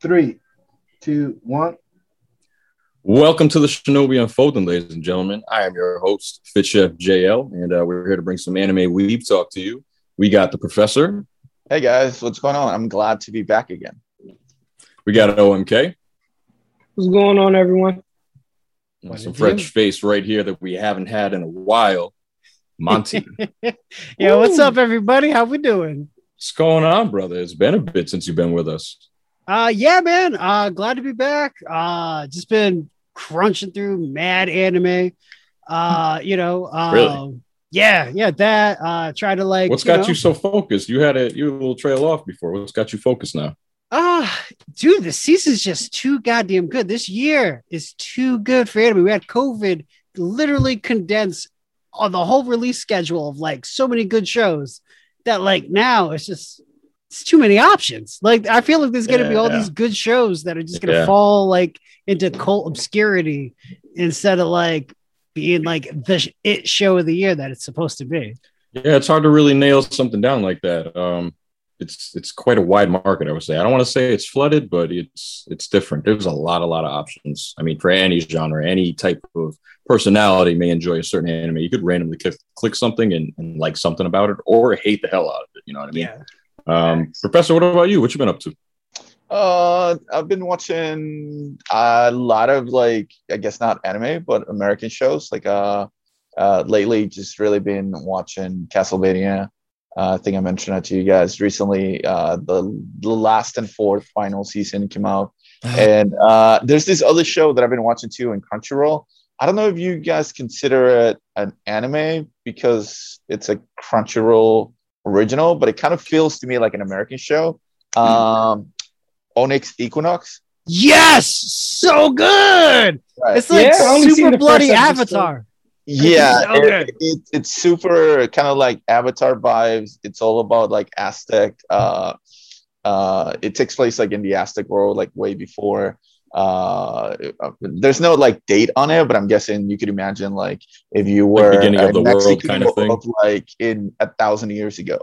three, two, one. Welcome to the Shinobi Unfolding, ladies and gentlemen. I am your host, Fit Chef JL, and uh, we're here to bring some anime weeb talk to you. We got the professor. Hey guys, what's going on? I'm glad to be back again. We got OMK. What's going on, everyone? And some fresh face right here that we haven't had in a while. Montey. yeah, what's up, everybody? How we doing? What's going on, brother? It's been a bit since you've been with us. Uh yeah, man. Uh glad to be back. Uh just been crunching through mad anime. Uh, you know, uh, Really? yeah, yeah, that uh try to like What's got know, you so focused? You had a you a little trail off before. What's got you focused now? Ah, dude, the season's just too goddamn good. This year is too good for anime. We had COVID literally condense on the whole release schedule of like so many good shows that like now it's just it's too many options. Like I feel like there's gonna be all Yeah. these good shows that are just gonna Yeah. fall like into cult obscurity instead of like being like the it show of the year that it's supposed to be. Yeah, it's hard to really nail something down like that. Um, it's it's quite a wide market, I would say. I don't want to say it's flooded, but it's it's different. There's a lot, a lot of options. I mean, for any genre, any type of personality may enjoy a certain anime. You could randomly click, click something and, and like something about it, or hate the hell out of it. You know what I mean? Um, Professor, what about you? What you been up to? Uh, I've been watching a lot of like, I guess not anime, but American shows. Like, uh, uh, lately, just really been watching Castlevania. Uh, I think I mentioned that to you guys recently. Uh, the, the last and fourth final season came out, and uh, there's this other show that I've been watching too in Crunchyroll. I don't know if you guys consider it an anime because it's a Crunchyroll original, but it kind of feels to me like an American show. Um, Onyx Equinox. Yes, so good. Right. It's like Yeah, I only seen super bloody first episode. Avatar. Yeah, so it- it- it's super kind of like Avatar vibes. It's all about like Aztec. Uh, uh, it takes place like in the Aztec world, like way before. Uh, there's no like date on it, but I'm guessing you could imagine like if you were beginning of the world kind of thing. like in a thousand years ago,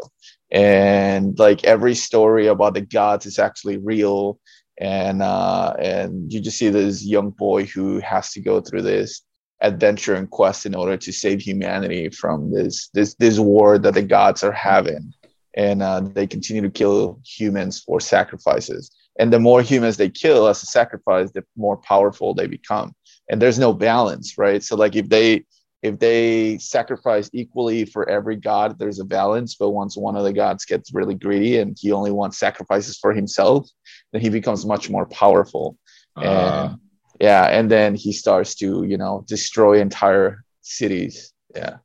and like every story about the gods is actually real, and uh, and you just see this young boy who has to go through this adventure and quest in order to save humanity from this this this war that the gods are having. And uh, they continue to kill humans for sacrifices and the more humans they kill as a sacrifice the more powerful they become. And there's no balance right? So like if they if they sacrifice equally for every god there's a balance. But once one of the gods gets really greedy and he only wants sacrifices for himself then he becomes much more powerful. Uh, and yeah and then he starts to you know destroy entire cities. Yeah.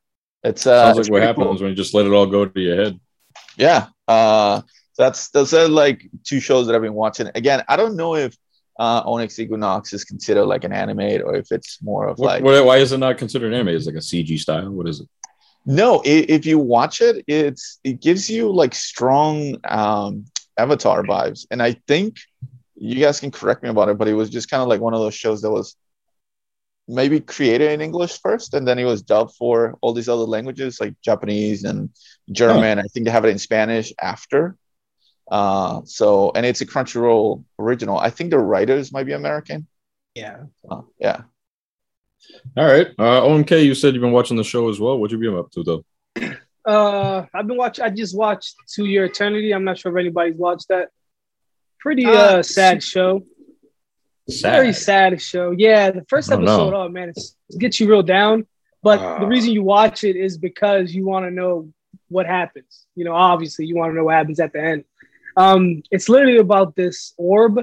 It's uh sounds like what happens cool. when you just let it all go to your head. yeah. Uh that's those are like two shows that i've been watching again i don't know if uh onyx equinox is considered like an anime or if it's more of like what- why is it not considered anime? Is it like a CG style? What is it? no i if you watch it it's it gives you like strong um avatar vibes and i think you guys can correct me about it but it was just kind of like one of those shows that was maybe created in english first and then it was dubbed for all these other languages like japanese and german i think they have it in spanish after uh so and it's a crunchyroll original i think the writers might be american Yeah. uh, yeah All right. Uh, OMK, you said you've been watching the show as well. What you been up to though? Uh, I've been watching. I just watched To Your Eternity. I'm not sure if anybody's watched that. Pretty Uh, uh, sad show. Very Sad. sad show. Yeah, the first Oh, no. episode. Oh man, it's, it gets you real down. But Ah. the reason you watch it is because you want to know what happens. You know, obviously, you want to know what happens at the end. Um, it's literally about this orb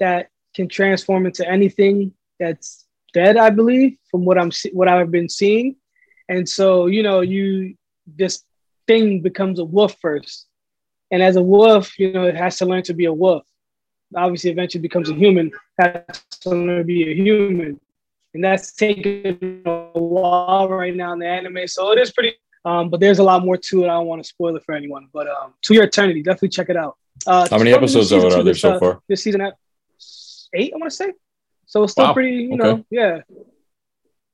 that can transform into anything that's dead. I believe, from what I'm what I've been seeing, and so you know, you this thing becomes a wolf first, and as a wolf, you know, it has to learn to be a wolf. Obviously, eventually becomes a human. Has to learn to be a human and that's taking a while right now in the anime. So it is pretty, um, but there's a lot more to it. I don't want to spoil it for anyone, but um, To Your Eternity, definitely check it out. Uh, How many episodes are there this, so uh, far? This season at eight, I want to say. So it's still Wow. pretty, you Okay. know, yeah.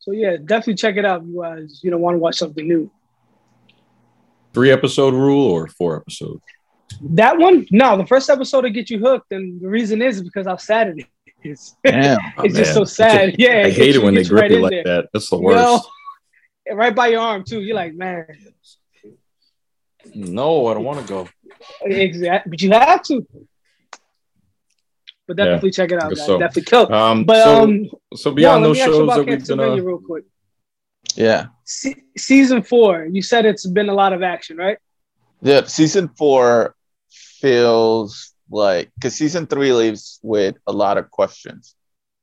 So yeah, definitely check it out. if You guys, you know, want to watch something new. Three episode rule or four episode? That one, no, the first episode to get you hooked, and the reason is because how sad it is. Damn. Oh, it's just so sad. Yeah, I hate it when they gets you grip right you like there. that. That's the You worst. know? right by your arm too. You're like, man, No, I don't want to go. exactly. But you have to. But definitely check it out, guys. so. Definitely kill. Um, But so, um, so beyond let those me ask you shows that we've been, Castlevania uh, real quick. Yeah. Se- season four, you said it's been a lot of action, right? Yeah, season four feels like because season three leaves with a lot of questions,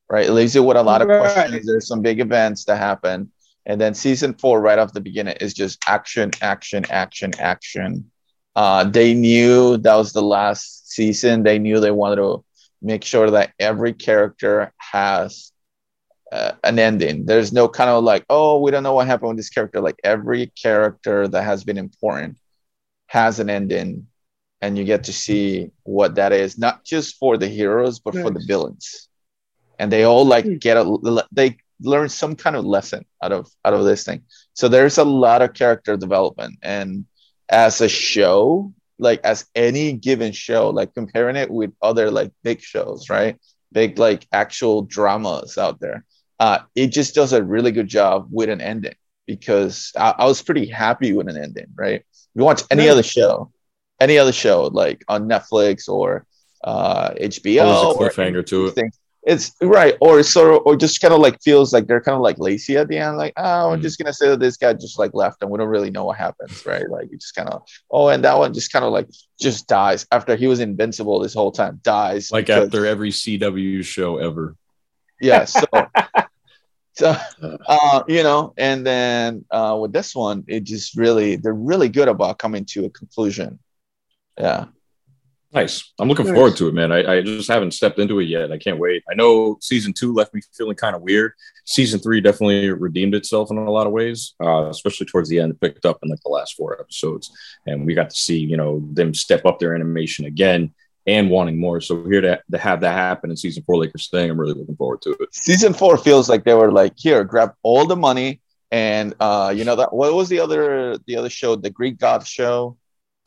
right? It leaves you with a lot of Right. questions. There's some big events that happen, and then season four, right off the beginning, is just action, action, action, action. Uh, they knew that was the last season. They knew they wanted to make sure that every character has uh, an ending. There's no kind of like, oh, we don't know what happened with this character. Like every character that has been important has an ending and you get to see what that is not just for the heroes but for the villains and they all like Hmm. get a they learn some kind of lesson out of out of this thing. So there's a lot of character development. And as a show like as any given show like comparing it with other like big shows right? Big like actual dramas out there uh it just does a really good job with an ending. Because I, I was pretty happy with an ending right? You watch any other show, any other show like on Netflix or uh, HBO, Oh, or there's a cliffhanger to it. things, it's right, or it's sort of, or just kind of like feels like they're kind of like lazy at the end. Like, oh, I'm Mhm. just gonna say that this guy just like left, and we don't really know what happens, right? Like, you just kind of, oh, and that one just kind of like just dies after he was invincible this whole time, dies like because- after every CW show ever. yeah so so uh you know and then uh with this one it just really they're really good about coming to a conclusion yeah Nice. I'm looking Nice. forward to it, man. I, I just haven't stepped into it yet. I can't wait. I know season two left me feeling kind of weird. Season three definitely redeemed itself in a lot of ways, uh, especially towards the end. It picked up in like the last four episodes, and we got to see you know them step up their animation again and wanting more. So here to, to have that happen in season four, Lakers you're I'm really looking forward to it. season four feels like they were like here grab all the money and uh you know that what was the other the other show the greek god show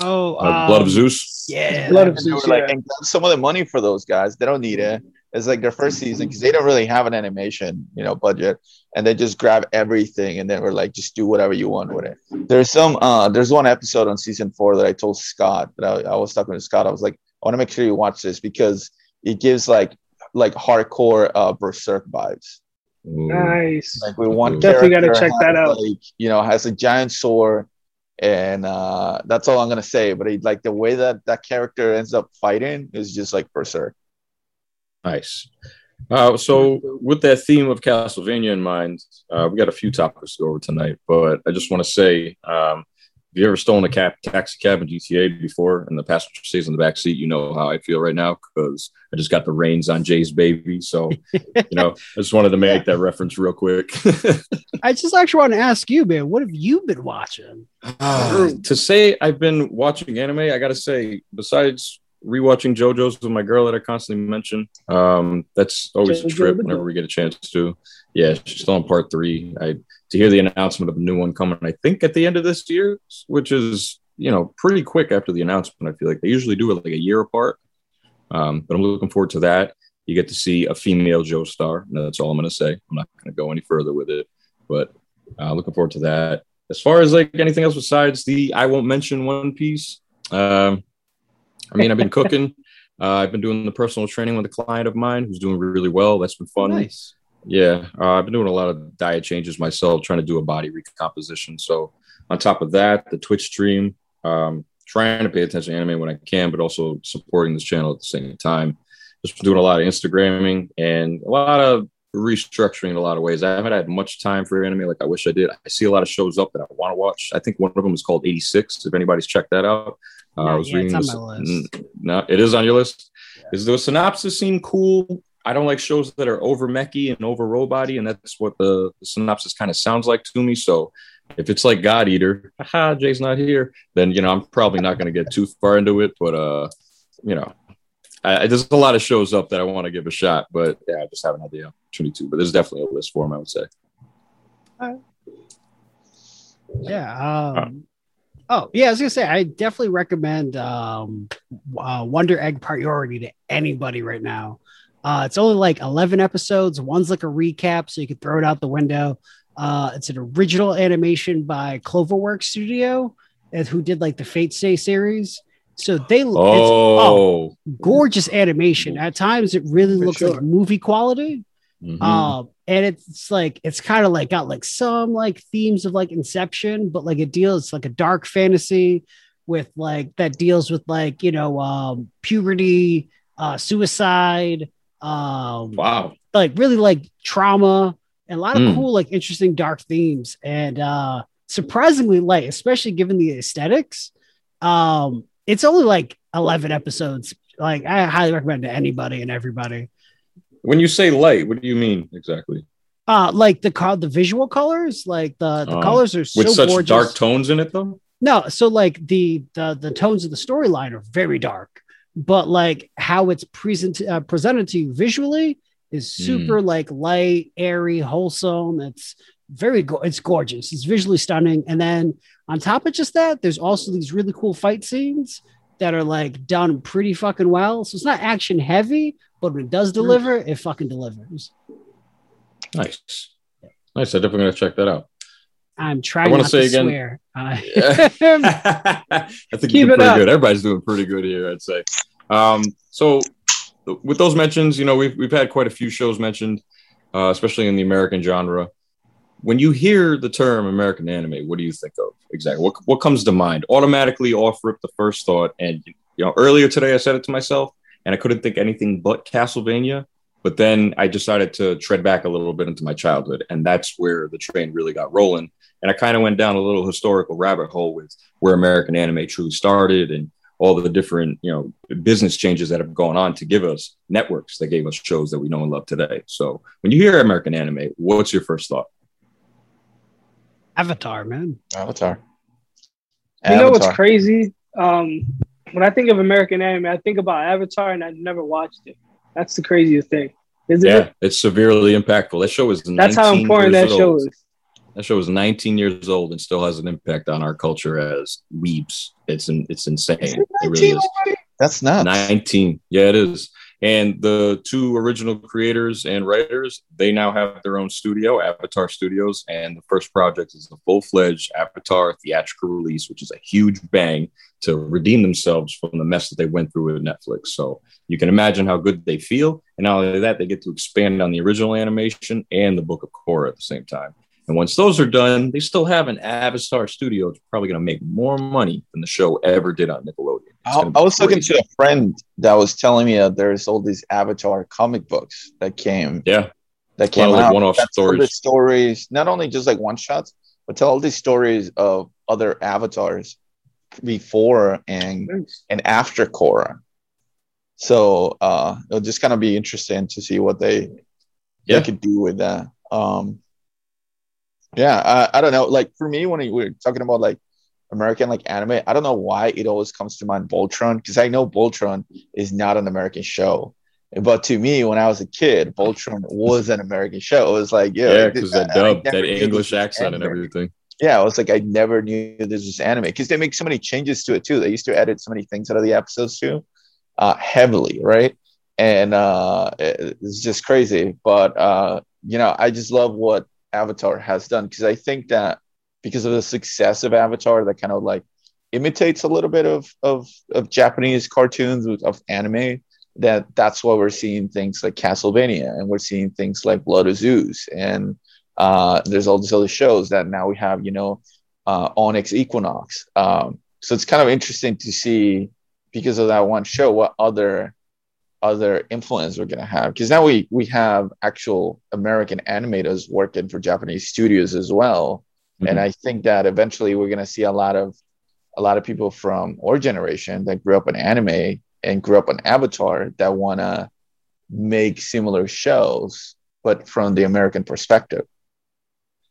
Oh, Uh, Blood of um, Zeus. Yeah. Blood of and they were Zeus, like yeah. and some of the money for those guys they don't need it it's like their first season because they don't really have an animation you know budget and they just grab everything and then we're like just do whatever you want with it there's some uh there's one episode on season four that i told scott that i, I was talking to scott i was like i want to make sure you watch this because it gives like like hardcore uh berserk vibes Nice. like we want Definitely gotta character check that out. like you know has a giant sword and uh that's all i'm gonna say but he, like the way that that character ends up fighting is just like berserk Nice. Uh, so, with that theme of Castlevania in mind, uh, we got a few topics to go over tonight. But I just want to say, um, you ever stolen a cab, taxi cab in GTA before, and the passenger stays in the back seat, you know how I feel right now because I just got the reins on Jay's baby. So, you know, I just wanted to make that reference real quick. I just actually want to ask you, man, what have you been watching? Ah, to say I've been watching anime, I gotta say, besides rewatching JoJo's with my girl that I constantly mention, um, that's always a trip whenever we get a chance to. Yeah, she's still on part three. I to hear the announcement of a new one coming, I think at the end of this year, which is you know pretty quick after the announcement. I feel like they usually do it like a year apart. Um, but I'm looking forward to that. You get to see a female Joestar. That's all I'm going to say. I'm not going to go any further with it, but uh, looking forward to that. As far as like anything else besides the I won't mention One Piece, um, I mean, I've been cooking. Uh, I've been doing the personal training with a client of mine who's doing really well. That's been fun. Nice. Yeah, uh, I've been doing a lot of diet changes myself, trying to do a body recomposition. So, on top of that, the Twitch stream, um, trying to pay attention to anime when I can, but also supporting this channel at the same time. Just doing a lot of Instagramming and a lot of restructuring in a lot of ways. I haven't had much time for anime like I wish I did. I see a lot of shows up that I want to watch. I think one of them is called 86. If anybody's checked that out, uh, I Not was. It's reading on this. my list. No, it is on your list. Is the synopsis seem cool? I don't like shows that are over mechy and over robot and that's what the, the synopsis kind of sounds like to me. So if it's like God Eater, haha, Jay's not here, then you know I'm probably not going to get too far into it. But uh, you know, I, I- there's a lot of shows up that I want to give a shot, but yeah, I just haven't had the opportunity to. But there's definitely a list for them, I would say. Yeah. Um, Oh yeah, I was gonna say I definitely recommend um, uh, Wonder Egg Priority to anybody right now. Uh, it's only like eleven episodes. One's like a recap, so you can throw it out the window. Uh, it's an original animation by Cloverworks Studio, who did like the Fate Stay series. So they it's, Oh, gorgeous animation. At times, it really For looks sure. like movie quality. mhm. Um, and it's like it's kind of like got like some like themes of like Inception, but like it deals like a dark fantasy with like that deals with like you know um puberty, uh suicide, um wow. like really like trauma and a lot of Mm. cool like interesting dark themes and uh surprisingly light, especially given the aesthetics. Um it's only like 11 episodes. Like I highly recommend to anybody and everybody. When you say light, what do you mean exactly? Uh, like the co- the visual colors, like the the Oh. colors are so With such gorgeous. dark tones in it, though. no, so like the the the tones of the storyline are very dark, but like how it's present uh, presented to you visually is Hmm. super like light, airy, wholesome. It's very go- it's gorgeous. It's visually stunning, and then on top of just that, there's also these really cool fight scenes that are like done pretty fucking well. So it's not action heavy, but when it does deliver, it fucking delivers. Nice, nice. I'm definitely gonna check that out. I'm trying not say to again- swear. Uh, I think Keep you're it pretty up. good. Everybody's doing pretty good here, I'd say. Um, so with those mentions, you know, we've we've had quite a few shows mentioned, uh, especially in the American genre. When you hear the term American anime, what do you think of exactly? What what comes to mind? Automatically off rip the first thought, and you know, earlier today I said it to myself, and I couldn't think anything but Castlevania. But then I decided to tread back a little bit into my childhood, and that's where the train really got rolling. And I kind of went down a little historical rabbit hole with where American anime truly started and all the different, you know, business changes that have gone on to give us networks that gave us shows that we know and love today. So when you hear American anime, what's your first thought? Avatar, man. Avatar. You know what's crazy? Um, when I think of American anime, I think about Avatar, and i've never watched it. That's the craziest thing, isn't Yeah, it? it's severely impactful. That show is That's how important years that show is. That show was 19 years old and still has an impact on our culture as weebs. It's in, it's insane. It really is. That's not 19. Yeah, it is. And the two original creators and writers, they now have their own studio, Avatar Studios. And the first project is a full fledged Avatar theatrical release, which is a huge bang to redeem themselves from the mess that they went through with Netflix. So you can imagine how good they feel. And not only that, they get to expand on the original animation and the Book of Korra at the same time. And once those are done, they still have an Avatar studio. It's probably going to make more money than the show ever did on Nickelodeon. I, I was talking to a friend that was telling me that there's all these Avatar comic books that came Yeah. that came like, out. one-off that tell the stories. stories, not only just like one shots, but tell all these stories of other avatars before and Thanks. and after Korra. So uh, it'll just kind of be interesting to see what they Yeah. they could do with that. Um, yeah, I, I don't know. Like for me, when we we're talking about like American like anime, I don't know why it always comes to mind Voltron because I know Voltron is not an American show. But to me, when I was a kid, Voltron was an American show. It was like, yeah, Yeah, because that I- I dub, that English accent and everything. yeah, I was like, I never knew this was anime because they make so many changes to it too. They used to edit so many things out of the episodes too, uh, heavily, right? And uh, it- it's just crazy. But uh, you know, I just love what Avatar has done because I think that because of the success of Avatar, that kind of like imitates a little bit of of, of Japanese cartoons of- anime. That that's why we're seeing things like Castlevania and we're seeing things like Blood of Zeus and uh, there's all these other shows that now we have, you know, uh, Onyx Equinox. Um, so it's kind of interesting to see because of that one show what other other influence we're gonna have. Because now we we have actual American animators working for Japanese studios as well, and Mhm. I think that eventually we're gonna see a lot of a lot of people from our generation that grew up in anime and grew up on Avatar that wanna make similar shows, but from the American perspective.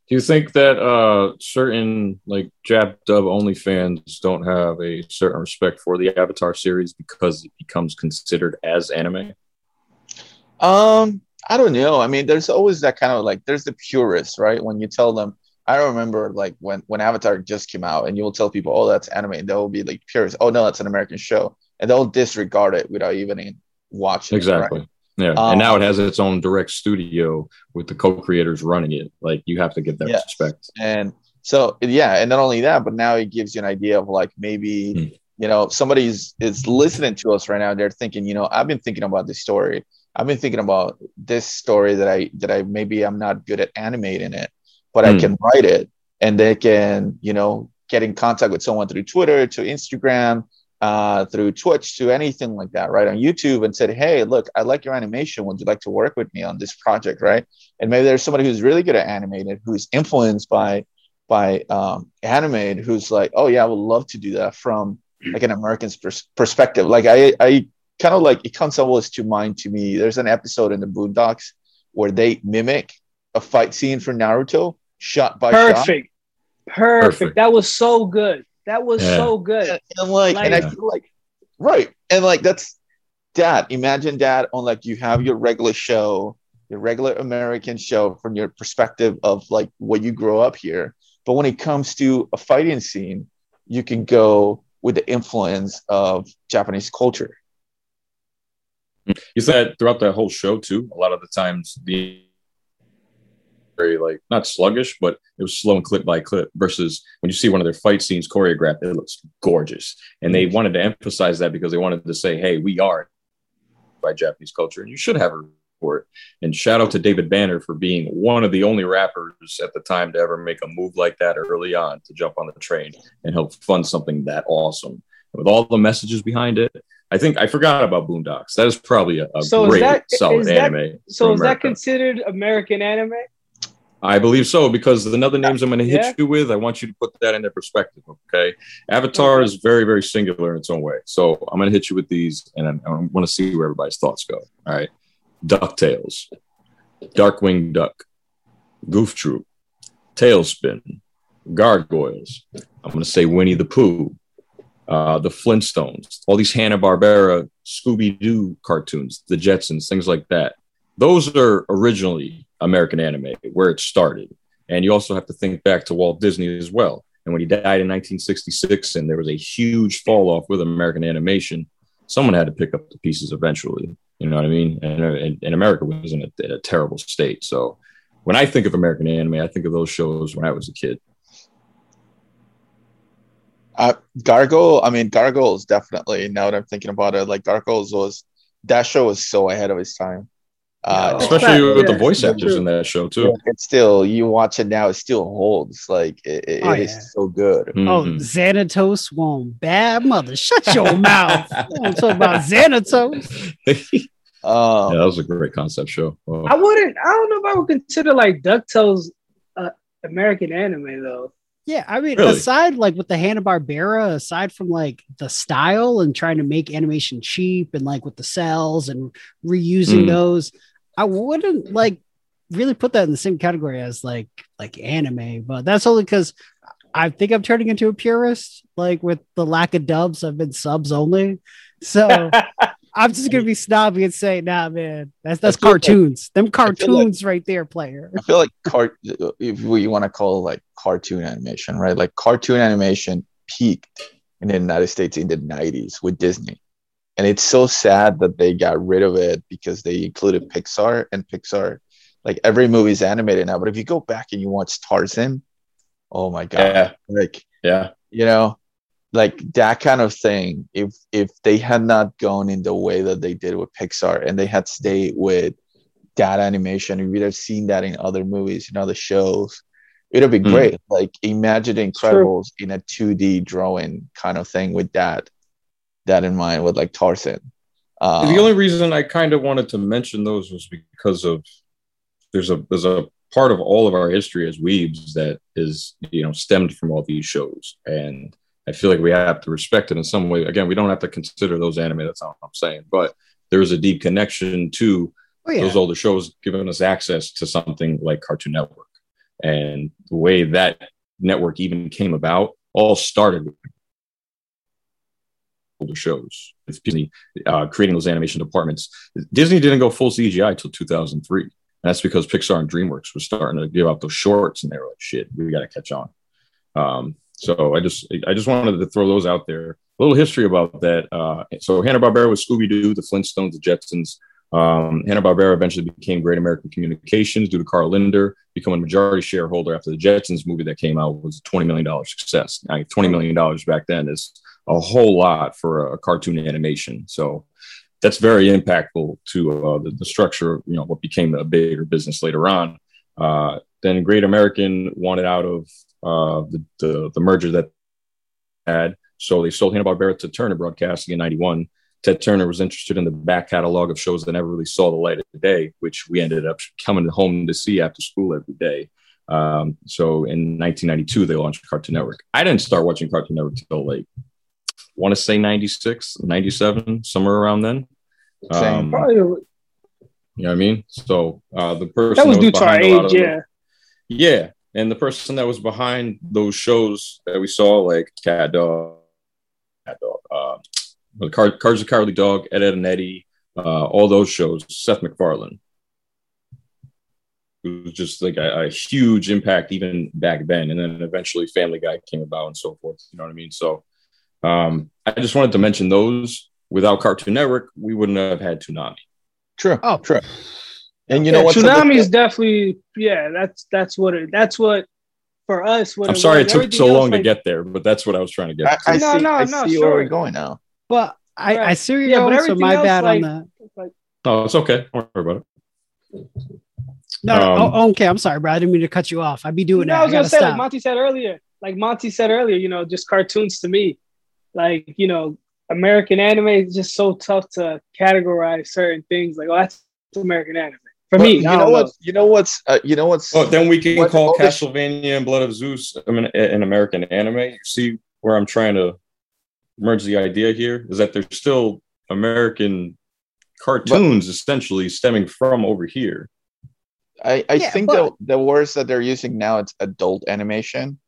Do you think that uh, certain like Jap dub only fans don't have a certain respect for the Avatar series because it becomes considered as anime? Um, I don't know. I mean, there's always that kind of like there's the purists, right? When you tell them, I remember like when when Avatar just came out, and you'll tell people, "Oh, that's anime," and they'll be like purists. Oh no, that's an American show, and they'll disregard it without even watching. Exactly. It, right? Yeah, Um, and now it has its own direct studio with the co-creators running it. Like you have to give that Yes. respect. And so yeah, and not only that, but now it gives you an idea of like maybe Hmm. you know somebody's is listening to us right now. They're thinking, you know, I've been thinking about this story. I've been thinking about this story that I that I maybe I'm not good at animating it, but I Hmm. can write it, and they can you know get in contact with someone through Twitter, to Instagram, uh, through Twitch, to anything like that, right? On YouTube, and said, hey, look, I like your animation. Would you like to work with me on this project, right? And maybe there's somebody who's really good at animated, who's influenced by by um, animated who's like, oh yeah, I would love to do that from like an American's pers- perspective. Like I, I kind of like it comes always to mind to me. There's an episode in the Boondocks where they mimic a fight scene for Naruto, shot by shot. Perfect. Perfect. Perfect. That was so good. That was Yeah. so good. And, and like, and I feel like, right, and like that's dad. Imagine dad on like you have your regular show, your regular American show from your perspective of like what you grow up here. But when it comes to a fighting scene, you can go with the influence of Japanese culture. You said throughout that whole show too. A lot of the times the very like not sluggish, but it was slow and clip by clip. Versus when you see one of their fight scenes choreographed, it looks gorgeous. And they mm-hmm. wanted to emphasize that because they wanted to say, "Hey, we are by Japanese culture, and you should have a report." And shout out to David Banner for being one of the only rappers at the time to ever make a move like that early on to jump on the train and help fund something that awesome. With all the messages behind it, I think I forgot about Boondocks. That is probably a, a So is great that- solid that- anime. So is that considered American anime? I believe so because the other names I'm going to hit Yeah. you with, I want you to put that in their perspective. Okay, Avatar is very, very singular in its own way. So I'm going to hit you with these, and I, I want to see where everybody's thoughts go. All right, Ducktales, Darkwing Duck, Goof Troop, Tailspin, Gargoyles. I'm going to say Winnie the Pooh, uh, the Flintstones, all these Hanna Barbera, Scooby Doo cartoons, the Jetsons, things like that. Those are originally American anime, where it started. And you also have to think back to Walt Disney as well. And when he died in 1966, and there was a huge fall off with American animation, someone had to pick up the pieces eventually. You know what I mean? And, and, and America was in a, in a terrible state. So when I think of American anime, I think of those shows when I was a kid. Uh, Gargoyle, I mean, Gargoyles definitely. Now that I'm thinking about it, like Gargoyles was that show was so ahead of its time. Uh, Yeah. Especially fact, with the voice actors true. in that show, too. it's still you watch it now, it still holds. Like it, it- Oh, it is yeah. so good. Oh, Mhm. Xanatos won't bad mother. Shut your mouth. I'm talking about Xanatos. Um, yeah, that was a great concept show. Oh. I wouldn't. I don't know if I would consider like Ducktales uh, American anime though. Yeah, I mean, Really? aside like with the Hanna Barbera, aside from like the style and trying to make animation cheap and like with the cells and reusing Mm. those, I wouldn't like really put that in the same category as like like anime. But that's only because I think I'm turning into a purist. Like with the lack of dubs, I've been subs only. So I'm just gonna be snobby and say, nah, man, that's that's feel like- cartoons. Them feel like- cartoons right there, player. I feel like cart if we want to call like cartoon animation, right? Like cartoon animation peaked in the United States in the 90s with Disney. And it's so sad that they got rid of it because they included Pixar and Pixar like every movie is animated now. But if you go back and you watch Tarzan, oh my god. Yeah, Like yeah. you know like that kind of thing if if they had not gone in the way that they did with pixar and they had stayed with that animation we would have seen that in other movies in other shows it would be Hmm. great like imagine incredibles in a 2d drawing kind of thing with that that in mind with like tarzan um, the only reason I kind of wanted to mention those was because of there's a there's a part of all of our history as weebs that is you know stemmed from all these shows, and I feel like we have to respect it in some way. Again, we don't have to consider those anime. That's not what I'm saying, but there's a deep connection to Oh yeah. those older shows giving us access to something like Cartoon Network, and the way that network even came about all started with older shows. It's Disney uh, creating those animation departments. Disney didn't go full CGI till 2003. And that's because Pixar and DreamWorks was starting to give out those shorts, and they were like, "Shit, we got to catch on." Um, so I just I just wanted to throw those out there. A little history about that. Uh, so Hanna Barbera was Scooby Doo, the Flintstones, the Jetsons. Um, Hanna Barbera eventually became Great American Communications due to Carl Lindner becoming majority shareholder after the Jetsons movie that came out was a twenty million dollars success. Now, twenty million dollars back then is a whole lot for a cartoon animation. So that's very impactful to uh, the, the, structure. Of you know what became a bigger business later on. Uh, then Great American wanted out of uh, the, the, the merger that had. So they sold Hanna Barbera to Turner Broadcasting in '91. Ted Turner was interested in the back catalog of shows that never really saw the light of the day, which we ended up coming home to see after school every day. Um, so in 1992, they launched Cartoon Network. I didn't start watching Cartoon Network until like, want to say 96, 97, somewhere around then. Um, you know what I mean? So uh, the person that was, that was due to our age, yeah. yeah, and the person that was behind those shows that we saw, like Cat Dog, Cat Dog, uh, Car- Cars of Cowardly Dog, Ed, Ed and Eddie, uh, all those shows, Seth MacFarlane. It was just like a, a, huge impact even back then, and then eventually Family Guy came about and so forth. You know what I mean? So um, I just wanted to mention those. Without Cartoon Network, we wouldn't have had Toonami. True. Oh, true. And you know what? Toonami is definitely yeah. That's that's what it. That's what for us. What I'm it sorry was. it took so long like, to get there, but that's what I was trying to get. I, I no, see, no, I no, see sure. where we're going now. But I, right. I see where you're yeah, going. So my bad like, on that. Like, no, it's okay. Don't worry about it. No, um, no oh, okay. I'm sorry, bro. I didn't mean to cut you off. I'd be doing no, that. I was gonna say, stop. like Montey said earlier, like Montey said earlier, you know, just cartoons to me, like you know, American anime is just so tough to categorize certain things. Like, oh, that's American anime for well, me. You know what? You know what's? Uh, you know what's? Oh, then we can call Castlevania and Blood of Zeus an American anime. You see where I'm trying to merge the idea here is that there's still American cartoons but, essentially stemming from over here. I, I yeah, think but, the the words that they're using now it's adult animation.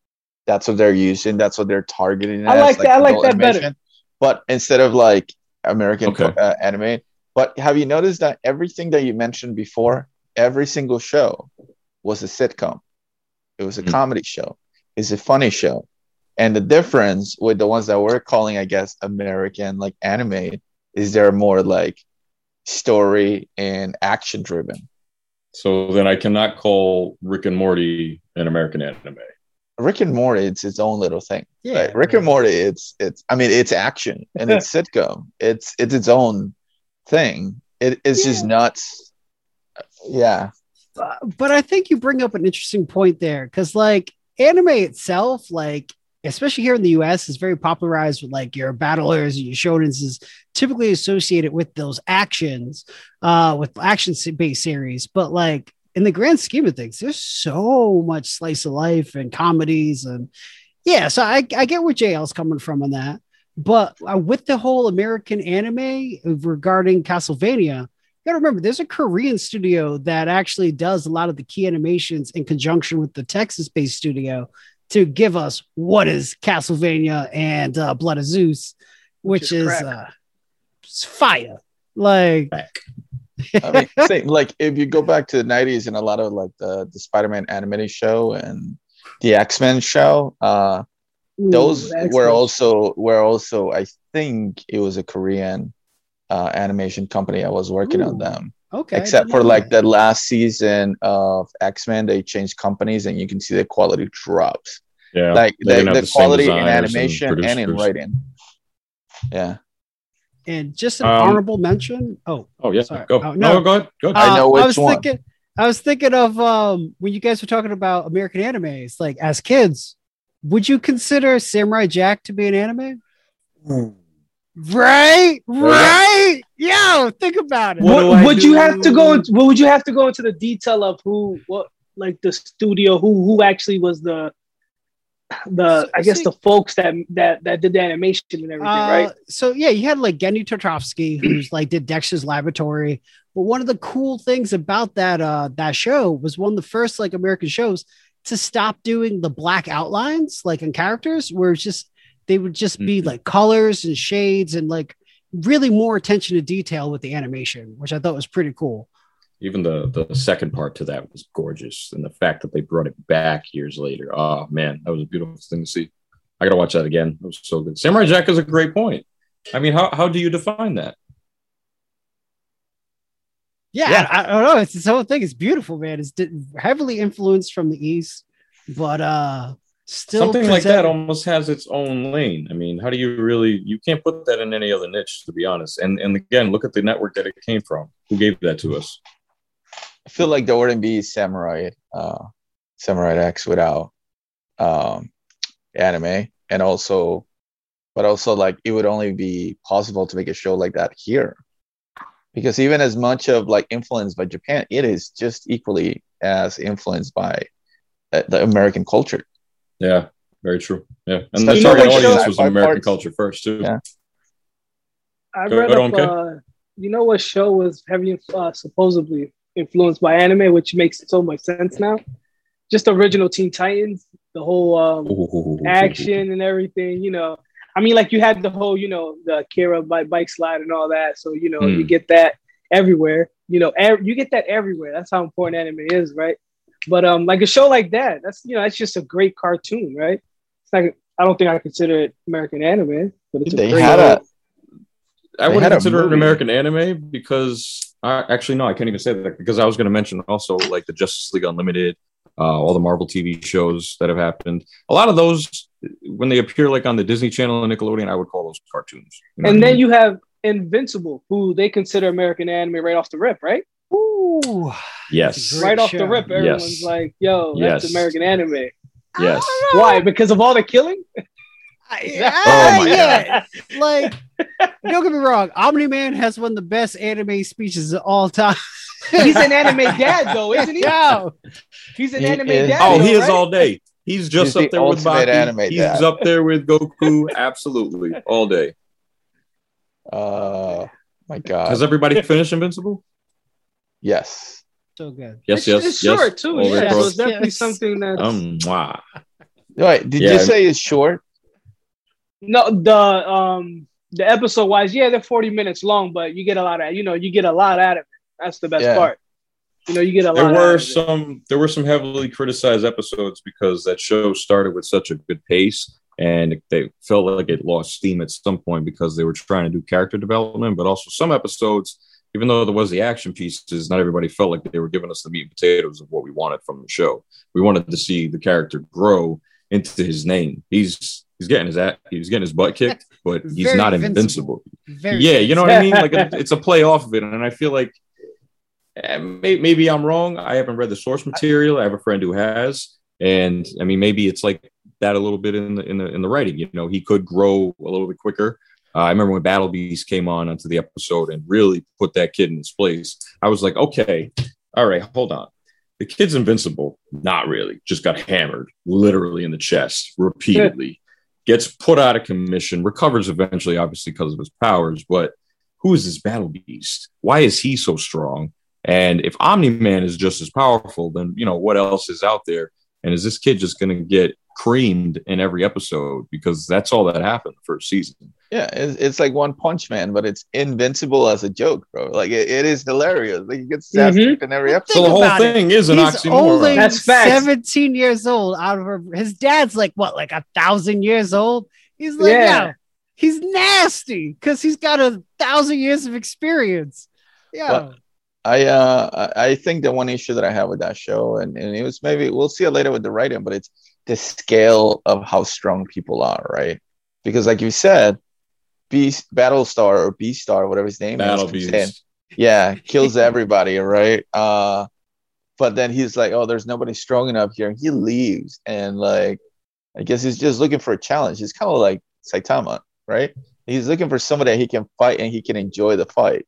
That's what they're using. That's what they're targeting. I like, as, like that. I like that animation. better. But instead of like American okay. uh, anime, but have you noticed that everything that you mentioned before, every single show was a sitcom? It was a mm-hmm. comedy show. It's a funny show. And the difference with the ones that we're calling, I guess, American like anime is they're more like story and action driven. So then I cannot call Rick and Morty an American anime. Rick and Morty, it's its own little thing. Yeah, right? Rick and Morty, it's it's. I mean, it's action and it's sitcom. It's it's its own thing. It, it's yeah. just nuts. Yeah. But I think you bring up an interesting point there because, like, anime itself, like, especially here in the US, is very popularized with like your battlers and your shonens is typically associated with those actions, uh, with action based series. But like in the grand scheme of things, there's so much slice of life and comedies and yeah. So I, I get where JL's coming from on that. But uh, with the whole American anime regarding Castlevania, you got to remember there's a Korean studio that actually does a lot of the key animations in conjunction with the Texas based studio to give us what is Castlevania and uh, Blood of Zeus, which, which is, is uh, fire. Like, I mean, same, like if you go back to the 90s and a lot of like the, the Spider Man animated show and the X Men show, uh, those were also were also I think it was a Korean uh, animation company. I was working Ooh. on them. Okay. Except for like the last season of X Men, they changed companies, and you can see the quality drops. Yeah, like the, the, the quality in animation and, and, in writing. Yeah. And just an um, honorable mention. Oh, oh yeah, sorry. go. Oh, no. no, go ahead. Go ahead. Uh, I know which I was one. Thinking, I was thinking of um, when you guys were talking about American animes. Like as kids, would you consider Samurai Jack to be an anime? Mm. Right, right. Yo, think about it. What, would you have to go? What would you have to go into the detail of who, what, like the studio, who, who actually was the, the, I guess the folks that that that did the animation and everything, uh, right? So yeah, you had like Genndy Tartakovsky, who's like did Dexter's Laboratory. But one of the cool things about that uh that show was one of the first like American shows to stop doing the black outlines like in characters where it's just they would just be mm-hmm. like colors and shades and like really more attention to detail with the animation which i thought was pretty cool even the the second part to that was gorgeous, and the fact that they brought it back years later. Oh man, that was a beautiful thing to see. I gotta watch that again. It was so good. Samurai Jack is a great point. I mean, how how do you define that? Yeah, Yeah. I, I don't know. It's this whole thing. It's beautiful, man. It's di- heavily influenced from the east, but uh, still Something like that almost has its own lane. I mean, how do you really? You can't put that in any other niche, to be honest. And and again, look at the network that it came from. Who gave that to us? I feel like there wouldn't be Samurai, uh, Samurai X without um, anime, and also, but also like it would only be possible to make a show like that here, because even as much of like influenced by Japan, it is just equally as influenced by uh, the American culture. Yeah, very true. Yeah, and So the target what audience show- was Sci-fi American parts- culture first too. Yeah. I read go up. on, Kay. Uh, you know what show was heavily uh, supposedly influenced by anime, which makes so much sense now. Just original Teen Titans, the whole um, action and everything. You know, I mean, like you had the whole, you know, the Akira bike bike slide and all that. So you know, Hmm. you get that everywhere. You know, ev- you get that everywhere. That's how important anime is, right? But um, like a show like that, that's you know, that's just a great cartoon, right? It's like I don't think I consider it American anime, but it's a They great had a I wouldn't had a consider it an. American anime because I actually no, I can't even say that because I was going to mention also like the Justice League Unlimited, uh, all the Marvel TV shows that have happened. A lot of those, when they appear like on the Disney Channel and Nickelodeon, I would call those cartoons. You know and what I then mean? you have Invincible, who they consider American anime right off the rip, right? Ooh, yes, Great right off show. the rip, everyone's Yes. like, "Yo, that's Yes. American anime." yes. Why? Because of all the killing? I- Oh my yeah. Like, don't get me wrong. Omni Man has one of the best anime speeches of all time. He's an anime dad, though, isn't he? Yo, He's an He anime is. dad. Oh, though, he is right? all day. He's just He's the up there with ultimate Baki. anime He's dad. up there with Goku. Absolutely, all day. uh, my God, Has everybody finished Invincible? yes. so good. Yes, It's, yes, it's yes. short too. All Yeah, right, so it's definitely Yes. something that. Um, mwah. Wait, did Yeah. you say it's short? No, the um the episode wise, yeah, they're forty minutes long, but you get a lot of you know you get a lot out of it. That's the best Yeah. part. You know, you get a there lot. out were of it. some there were some heavily criticized episodes because that show started with such a good pace and they felt like it lost steam at some point because they were trying to do character development but also some episodes even though there was the action pieces not everybody felt like they were giving us the meat and potatoes of what we wanted from the show we wanted to see the character grow into his name he's he's getting his at, he's getting his butt kicked but he's not invincible. invincible yeah, you know what I mean. Like it- it's a play off of it, and I feel like eh, may- maybe I'm wrong. I haven't read the source material. I have a friend who has, and I mean maybe it's like that a little bit in the in the in the writing. You know, he could grow a little bit quicker. Uh, I remember when Battle Beast came on onto the episode and really put that kid in his place. I was like, okay, all right, hold on. The kid's invincible. Not really. Just got hammered literally in the chest repeatedly. Gets put out of commission, recovers eventually, obviously, because of his powers. But who is this battle beast? Why is he so strong? And if Omni Man is just as powerful, then you know what else is out there? And is this kid just going to get creamed in every episode? Because that's all that happened the first season. Yeah, it's, it's like One Punch Man, but it's invincible as a joke, bro. Like it, it is hilarious. Like he gets his ass Mhm. in every episode. So the whole thing is an He's oxymoron. only That's facts. 17 years old out of her. His dad's like, what, like a thousand years old? He's like, Yeah. yeah, he's nasty because he's got a thousand years of experience. Yeah. What? I uh I I think the one issue that I have with that show, and, and it was maybe we'll see it later with the writing, but it's the scale of how strong people are, right? Because like you said, Beast Battlestar or Beast Star, whatever his name Battle is, comes in, yeah, kills everybody, right? Uh but then he's like, Oh, there's nobody strong enough here, and he leaves, and like I guess he's just looking for a challenge. He's kind of like Saitama, right? He's looking for somebody that he can fight and he can enjoy the fight.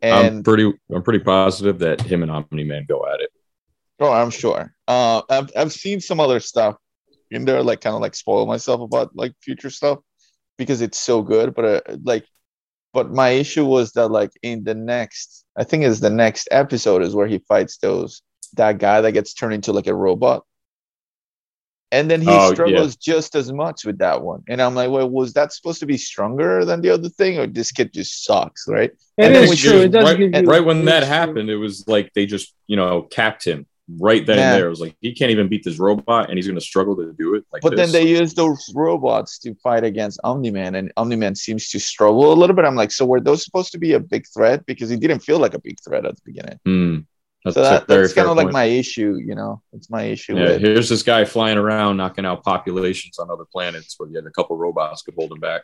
And I'm pretty. I'm pretty positive that him and Omni Man go at it. Oh, I'm sure. Uh, I've I've seen some other stuff in there, like kind of like spoil myself about like future stuff because it's so good. But uh, like, but my issue was that like in the next, I think is the next episode is where he fights those that guy that gets turned into like a robot. and then he Oh, yeah. struggles just as much with that one. And I'm like, well, was that supposed to be stronger than the other thing, or this kid just sucks, right? It And is true. just- It does right, give you right when that it's true. happened, it was like they just you know capped him right then Yeah. and there. It was like he can't even beat this robot, and he's going to struggle to do it. Like, But then they use those robots to fight against Omni-Man, and Omni-Man seems to struggle a little bit. I'm like, so were those supposed to be a big threat? Because he didn't feel like a big threat at the beginning. Hmm. That's, so that, that's kind of like my issue, you know. It's my issue Yeah, with here's this guy flying around, knocking out populations on other planets where you had a couple robots could hold him back.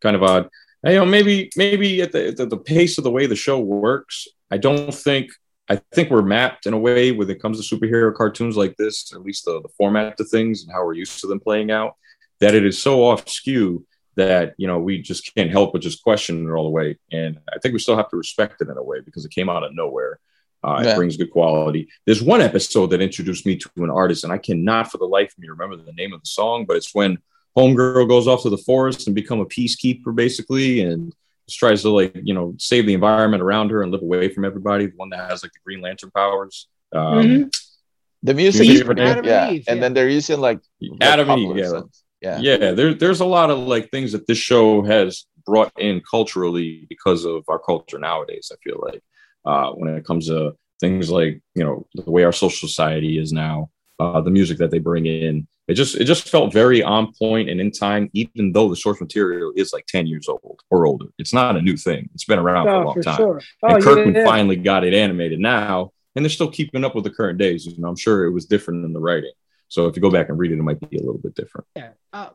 Kind of odd. And, you know, maybe maybe at the, the the pace of the way the show works, I don't think I think we're mapped in a way when it comes to superhero cartoons like this, at least the, the format to things and how we're used to them playing out, that it is so off skew that you know we just can't help but just question it all the way. And I think we still have to respect it in a way because it came out of nowhere. Uh, Yeah. It brings good quality. There's one episode that introduced me to an artist, and I cannot for the life of me remember the name of the song, but it's when Homegirl goes off to the forest and become a peacekeeper, basically, and tries to like you know save the environment around her and live away from everybody. The one that has like the Green Lantern powers. Um, Mhm. the music. Eve, is pretty- Adam and yeah, Eve, and yeah. then they're using like, like Adam Eve, yeah. yeah, yeah there, there's a lot of like things that this show has brought in culturally because of our culture nowadays i feel like uh, when it comes to things like you know the way our social society is now uh, the music that they bring in it just it just felt very on point and in time even though the source material is like 10 years old or older it's not a new thing it's been around for a Oh, long for time sure. Oh, and Kirkman yeah, yeah. finally got it animated now, and they're still keeping up with the current days. You know, I'm sure it was different in the writing. So if you go back and read it, it might be a little bit different. Yeah. Uh,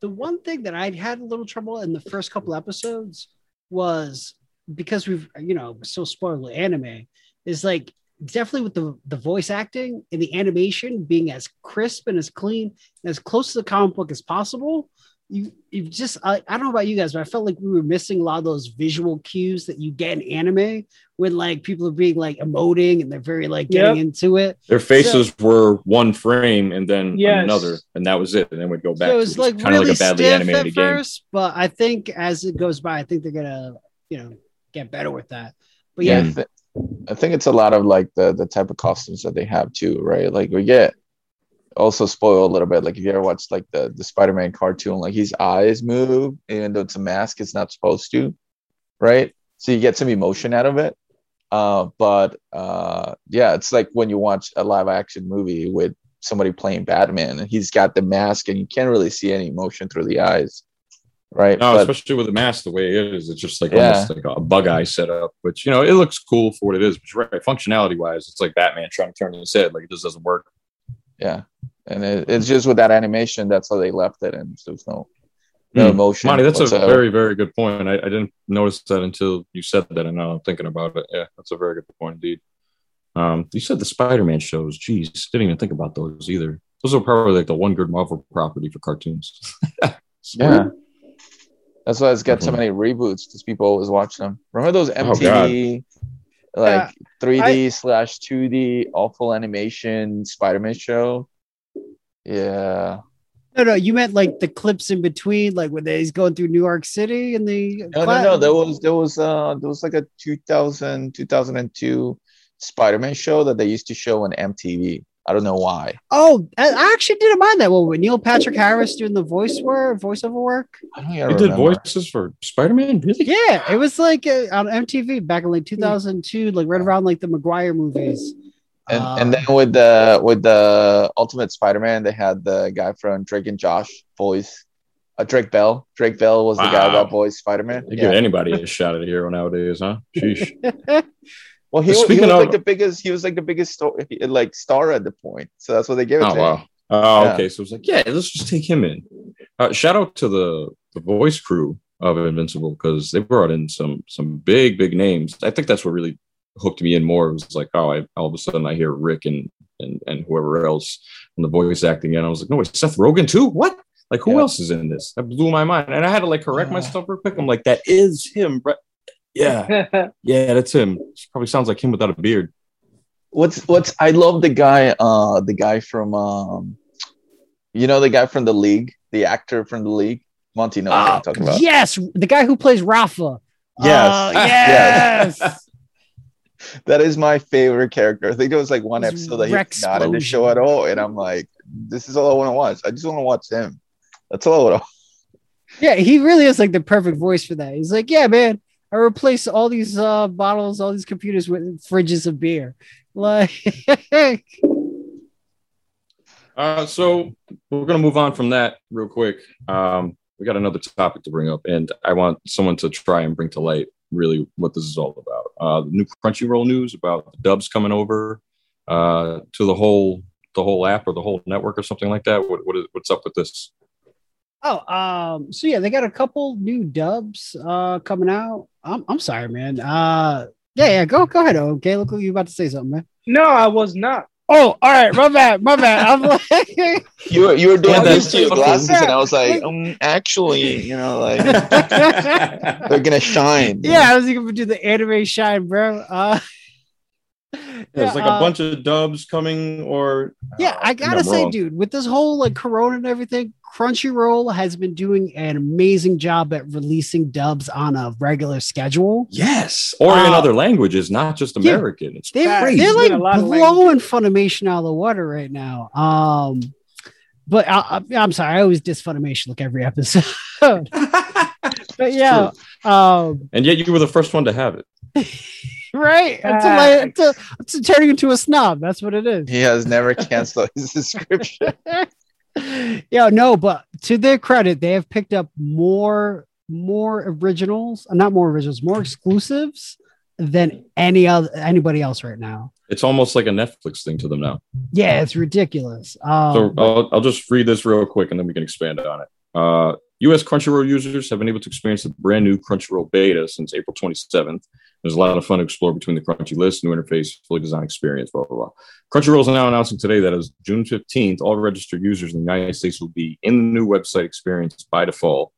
the one thing that I had a little trouble in the first couple episodes was because we've, you know, so spoiled with anime, is like definitely with the, the voice acting and the animation being as crisp and as clean and as close to the comic book as possible. You, you just, I, I don't know about you guys, but I felt like we were missing a lot of those visual cues that you get in anime when like people are being like emoting and they're very like getting into it. Their faces were one frame and then Yes. another, and that was it. And then we'd go back. So it to was like kind really of like a badly stiff at animated game. first, but I think as it goes by, I think they're gonna, you know, get better with that. But yeah. yeah, I, think it's a lot of like the the type of costumes that they have too, right? Like we get also spoiled a little bit. Like if you ever watch like the the Spider-Man cartoon, like his eyes move, even though it's a mask, it's not supposed to, right? So you get some emotion out of it. Uh, but uh, yeah, it's like when you watch a live action movie with somebody playing Batman, and he's got the mask, and you can't really see any emotion through the eyes, right? No, But- especially with the mask the way it is, it's just like Yeah. almost like a bug eye setup. Which you know, it looks cool for what it is. But right, functionality wise, it's like Batman trying to turn his head, like it just doesn't work. yeah and it, it's just with that animation that's how they left it and there's no no Hmm. emotion Montey, that's a very, very good point. I, I didn't notice that until you said that, and now I'm thinking about it. Yeah, that's a very good point indeed. Um, you said the Spider-Man shows. Geez, didn't even think about those either. Those are probably like the one good Marvel property for cartoons. yeah that's why it's got so Mhm. many reboots because people always watch them. Remember those Oh, mtv like Yeah, 3d slash 2d awful animation spider-man show? Yeah. No, no, you meant like the clips in between, like when he's going through New York City and the no no no there was there was uh there was like a 2000 2002 spider-man show that they used to show on mtv i don't know why Oh, I I actually didn't mind that one with Neil Patrick Harris doing the voice work, voiceover work. i don't even They did voices for Spider-Man, really? Yeah, it was like uh, on MTV back in like 2002, like right around like the Maguire movies. And, Uh, and then with the with the Ultimate Spider-Man, they had the guy from Drake and Josh voice, uh, Drake Bell. Drake Bell was the guy that voiced Spider-Man. They Yeah. give anybody a shot at a hero nowadays, huh? Sheesh. Well, he, was- he speaking was of- like the biggest. He was like the biggest star, like star at the point. So that's what they gave it oh to. wow. him. Oh, Yeah. okay. So it's like, yeah, let's just take him in. Uh, shout out to the the voice crew of Invincible because they brought in some some big big names. I think that's what really hooked me in more. It was like, oh, I, all of a sudden I hear Rick and and and whoever else on the voice acting, and I was like, no, wait, Seth Rogen too? What? Like, who Yeah. else is in this? That blew my mind, and I had to like correct Uh. myself real quick. I'm like, that is him, right? Yeah, yeah, that's him. Probably sounds like him without a beard. What's what's? I love the guy. Uh, the guy from um, you know, the guy from the league, the actor from the league. Montey knows what I'm talking about. yes, the guy who plays Rafi. Yes. Oh, yes. that is my favorite character. I think it was like one episode that he's not in the show at all, and I'm like, this is all I want to watch. I just want to watch him. That's all I want. Yeah, he really is like the perfect voice for that. He's like, yeah, man, I replace all these uh, bottles, all these computers with fridges of beer. Like, Uh, so we're gonna move on from that real quick. Um, we got another topic to bring up, and I want someone to try and bring to light really what this is all about. Uh, the new Crunchyroll news about the dubs coming over uh, to the whole the whole app or the whole network or something like that. What, what is, what's up with this? Oh, um, so yeah, they got a couple new dubs uh coming out. I'm, I'm sorry, man. Uh, yeah, yeah, go go ahead. Okay, look, you about to say something, man. No, I was not. Oh, all right, my bad, my bad. I'm like, You were, you were doing Yeah, this to your fucking- glasses, and I was like, um, actually, you know, like they're gonna shine. yeah, I was gonna do the anime shine, bro. Uh, There's like uh, a bunch of dubs coming, or Yeah, I gotta say, wrong. dude, with this whole like Corona and everything, Crunchyroll has been doing an amazing job at releasing dubs on a regular schedule. Yes, or in Uh, other languages, not just yeah. American. It's They're, crazy. they're like a lot of blowing Funimation out of the water right now. Um, but I, I, I'm sorry, I always diss Funimation like every episode. but yeah, um, and yet you were the first one to have it. right until, I, until, until turning into a snob. That's what it is. He has never canceled his subscription. Yeah, no, but to their credit, they have picked up more more originals, uh, not more originals, more exclusives than any other anybody else right now. It's almost like a Netflix thing to them now. Yeah, it's ridiculous. Um, So I'll, I'll just read this real quick and then we can expand on it. Uh, US Crunchyroll users have been able to experience the brand new Crunchyroll beta since April 27th. There's a lot of fun to explore between the Crunchy list, new interface, fully designed experience, blah, blah, blah. Crunchyroll is now announcing today that as June 15th, all registered users in the United States will be in the new website experience by default.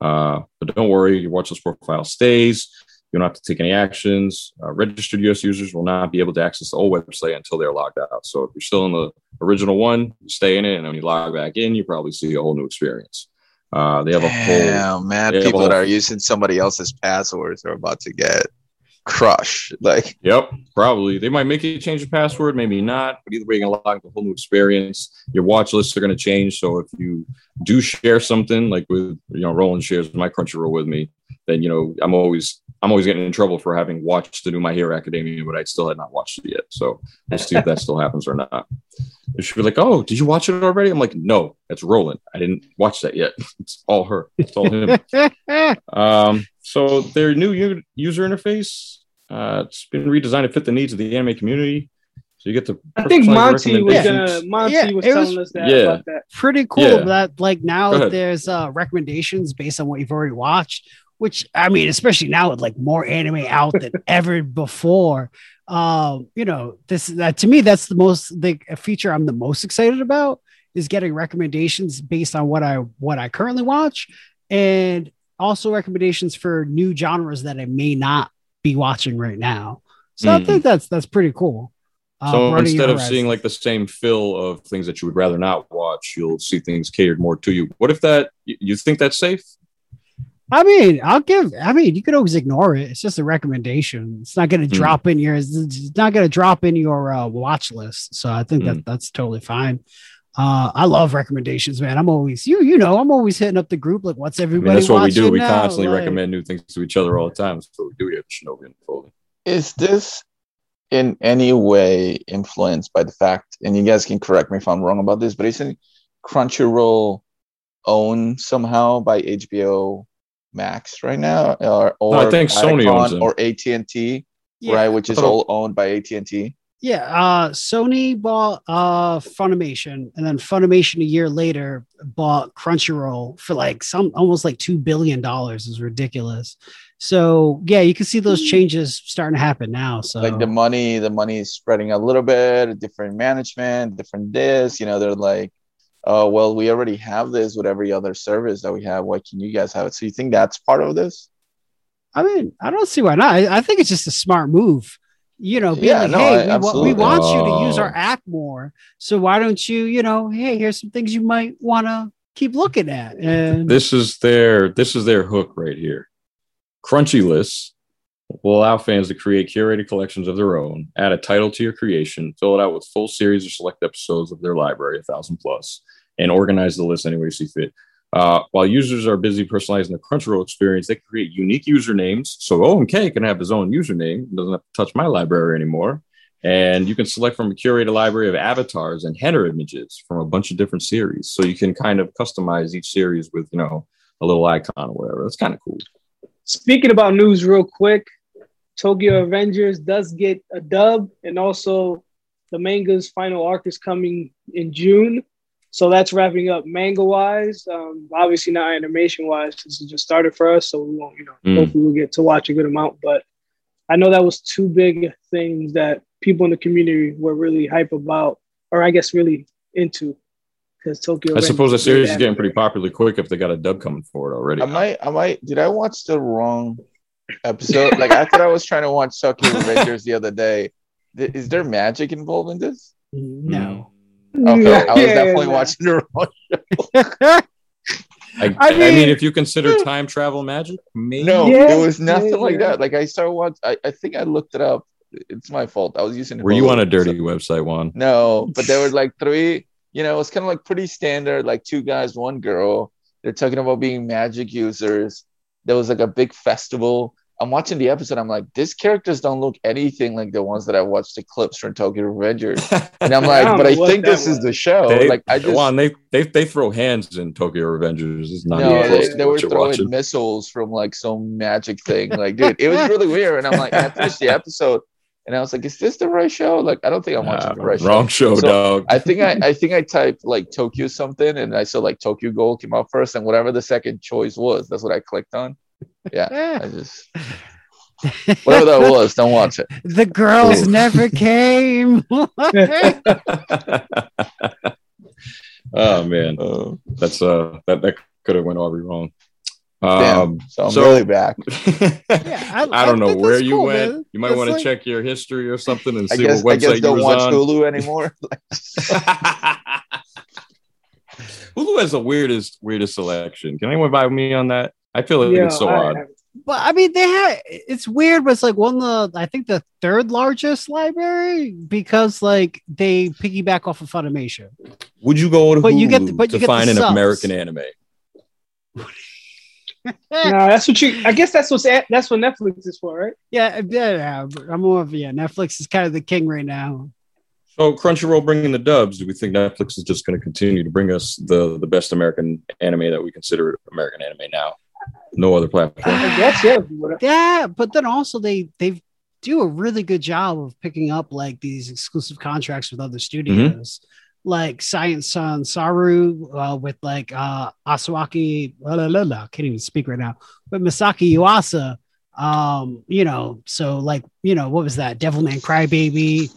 Uh, but don't worry, your watch list profile stays. You don't have to take any actions. Uh, registered US users will not be able to access the old website until they're logged out. So if you're still in the original one, you stay in it, and when you log back in, you probably see a whole new experience. Uh, they have a whole Damn, man, they have a people that are using somebody else's passwords are about to get crushed. Like, Yep, probably. They might make you change your password, maybe not. But either way, you're gonna log into a whole new experience. Your watch lists are gonna change. So if you do share something, like with you know, Roland shares my Crunchyroll with me, then you know I'm always I'm always getting in trouble for having watched the new My Hero Academia, but I still had not watched it yet. So we'll see if that still happens or not. They should be like, "Oh, did you watch it already?" I'm like, "No, that's Roland. I didn't watch that yet. It's all her. It's all him." Um, so their new u- user interface, uh, it's been redesigned to fit the needs of the anime community. So you get the I think Montey was gonna Montey Yeah, was it was- telling us that Yeah. about that. pretty cool Yeah. that like now there's uh recommendations based on what you've already watched which i mean especially now with like more anime out than ever before um you know this that to me that's the most the feature i'm the most excited about is getting recommendations based on what i what i currently watch and also recommendations for new genres that i may not be watching right now so i Mhm. think that's that's pretty cool Uh, So instead of seeing like the same fill of things that you would rather not watch, you'll see things catered more to you. What if that you- think that's safe? I mean, I'll give. I mean, you could always ignore it. It's just a recommendation. It's not going to Hmm. drop in your. It's not going to drop in your uh, watch list. So I think Hmm. that that's totally fine. Uh, I love recommendations, man. I'm always you. You know, I'm always hitting up the group like, "What's I everybody?" mean, that's what we do. We now? constantly Like, recommend new things to each other all the time. That's what we do here at Shinobi Unfolding. is this in any way influenced by the fact, and you guys can correct me if I'm wrong about this, but isn't Crunchyroll owned somehow by HBO Max right now, or, or I think Sony Viacom owns them. or AT and T, Yeah, right? Which is all owned by AT and T. Yeah, uh, Sony bought uh, Funimation, and then Funimation a year later bought Crunchyroll for like some almost like two billion dollars. Is ridiculous. So yeah, you can see those changes starting to happen now. So like the money the money is spreading a little bit different management different this you know they're like oh well we already have this with every other service that we have why can you guys have it so you think that's part of this I mean, I don't see why not. I, I think it's just a smart move. You know, being Yeah, like, no, hey, I- we, wa- we absolutely. want you to use Oh. our app more. So why don't you, you know, hey, here's some things you might want to keep looking at. And This is their this is their hook right here. Crunchy lists will allow fans to create curated collections of their own, add a title to your creation, fill it out with full series or select episodes of their library, a thousand plus, and organize the list any way you see fit. Uh, while users are busy personalizing the Crunchyroll experience, they can create unique usernames. So OMK can have his own username, doesn't have to touch my library anymore. And you can select from a curated library of avatars and header images from a bunch of different series. So you can kind of customize each series with, you know, a little icon or whatever. That's kind of cool. Speaking about news, real quick, Tokyo Revengers does get a dub, and also the manga's final arc is coming in June. So that's wrapping up manga wise. Um, obviously not animation wise. This it just started for us, so we won't, you know, Mm. hopefully we'll get to watch a good amount. But I know that was two big things that people in the community were really hype about, or I guess really into, because Tokyo. I suppose the series is getting pretty popular quick if they got a dub coming for it already. I might, I might. Did I watch the wrong episode? like I thought I was trying to watch Tokyo Revengers the other day. Th- Is there magic involved in this? No. Okay, I was Yeah, definitely yeah, watching the wrong. I, I I, mean, mean- if you consider time travel magic, maybe. No, Yeah, it was nothing yeah, like yeah. that. Like I started watch. I, I think I looked it up. It's my fault. I was using. Were you on a dirty so- website, Juan? No, but there were like three. You know, it's kind of like pretty standard. Like two guys, one girl. They're talking about being magic users. There was like a big festival. I'm watching the episode. I'm like, these characters don't look anything like the ones that I watched the clips from Tokyo Revengers. And I'm like, don't but I think that this is the show. They, like I just Juan, they, they they throw hands in Tokyo Revengers. It's not no, even they, to they what were you're throwing watching. missiles from like some magic thing. Like, dude, it was really weird. And I'm like, I finished the episode, and I was like, is this the right show? Like, I don't think I'm watching Nah, the right show. wrong show, So, dog. I think I, I think I typed like Tokyo something, and I saw like Tokyo Gold came out first, and whatever the second choice was, that's what I clicked on. Yeah, I just whatever that was, don't watch it. the girls Ooh. never came. oh man, Uh, that's uh that that could have went all wrong. damn. Um, so I'm so- really back. I- I, don't I know where you cool, went. man. You might want to like- check your history or something and I see guess what I website guess you don't was watch on. Hulu anymore. Hulu has the weirdest weirdest selection. Can anyone buy me on that? I feel like it's so I- odd. But I mean, they had it's weird, but it's like one of the I think the third largest library because like they piggyback off of Funimation. Would you go to But Hulu you get the- but you to get the find an subs. American anime? No, that's what you. I guess that's what's at, that's what Netflix is for, right? Yeah, yeah, yeah. I'm more of yeah. Netflix is kind of the king right now. So Crunchyroll bringing the dubs. Do we think Netflix is just going to continue to bring us the the best American anime that we consider American anime now? No other platform. I guess yeah. Yeah, but then also they they do a really good job of picking up like these exclusive contracts with other studios, like Science Sun Saru uh, with like uh Asawaki. La, la, la, la, can't even speak right now. But Masaki Yuasa, um, you know, so like you know what was that? Devilman Crybaby,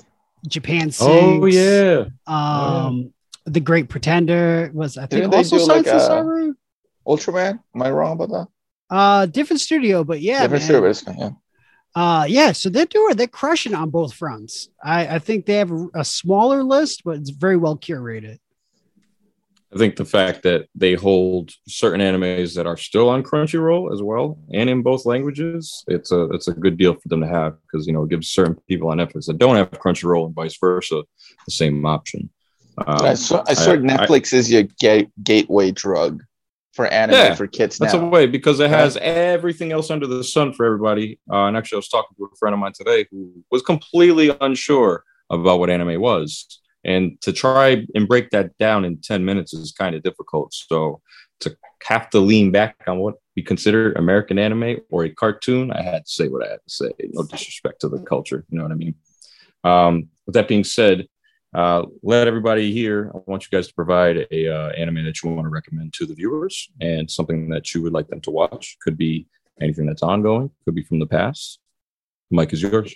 Japan Sinks. Oh yeah, Um, The Great Pretender was I think Didn't they also do, like, Science and a- Saru. Ultraman? Am I wrong about that? Uh, different studio, but yeah, Different man. service. Yeah. Uh, yeah, so they're doing they're crushing on both fronts. I, I think they have a, a smaller list, but it's very well curated. I think the fact that they hold certain animes that are still on Crunchyroll as well and in both languages, it's a it's a good deal for them to have because you know it gives certain people on Netflix that don't have Crunchyroll and vice versa the same option. Um, I saw, I saw I- Netflix is your gate, gateway drug for anime Yeah, for kids That's now. a way because it has everything else under the sun for everybody. Uh, and actually, I was talking to a friend of mine today who was completely unsure about what anime was. And to try and break that down in 10 minutes is kind of difficult. So to have to lean back on what we consider American anime or a cartoon, I had to say what I had to say. No disrespect to the culture. You know what I mean? Um, with that being said, uh, let everybody here. I want you guys to provide a uh, anime that you want to recommend to the viewers and something that you would like them to watch. Could be anything that's ongoing. Could be from the past. The mic is yours.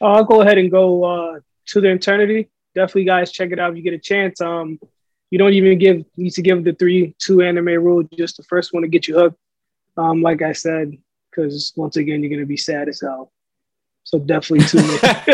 I'll go ahead and go uh, to the eternity. Definitely, guys, check it out if you get a chance. Um, you don't even give need to give the three two anime rule. Just the first one to get you hooked. Um, like I said, because once again, you're gonna be sad as hell. So definitely tune in.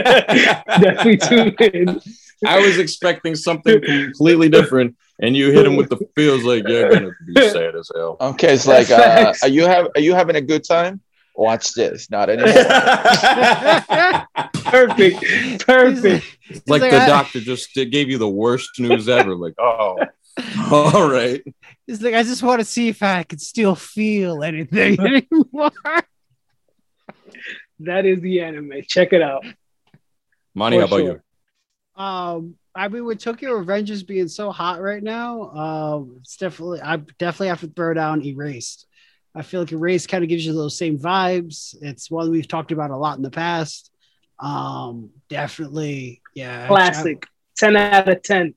definitely tune in. I was expecting something completely different, and you hit him with the feels like you're gonna be sad as hell. Okay, it's like, uh, are you have are you having a good time? watch this. Not anymore. Perfect. Perfect. He's like like, the I- doctor just gave you the worst news ever. Like, oh, all right. He's like, I just want to see if I can still feel anything anymore. That is the anime. Check it out. Montey, For how about sure. you? Um, I mean, with Tokyo Revengers being so hot right now, um, it's definitely I definitely have to throw down Erased. I feel like Erased kind of gives you those same vibes. It's one we've talked about a lot in the past. Um, definitely, yeah, Classic. 10 out of 10.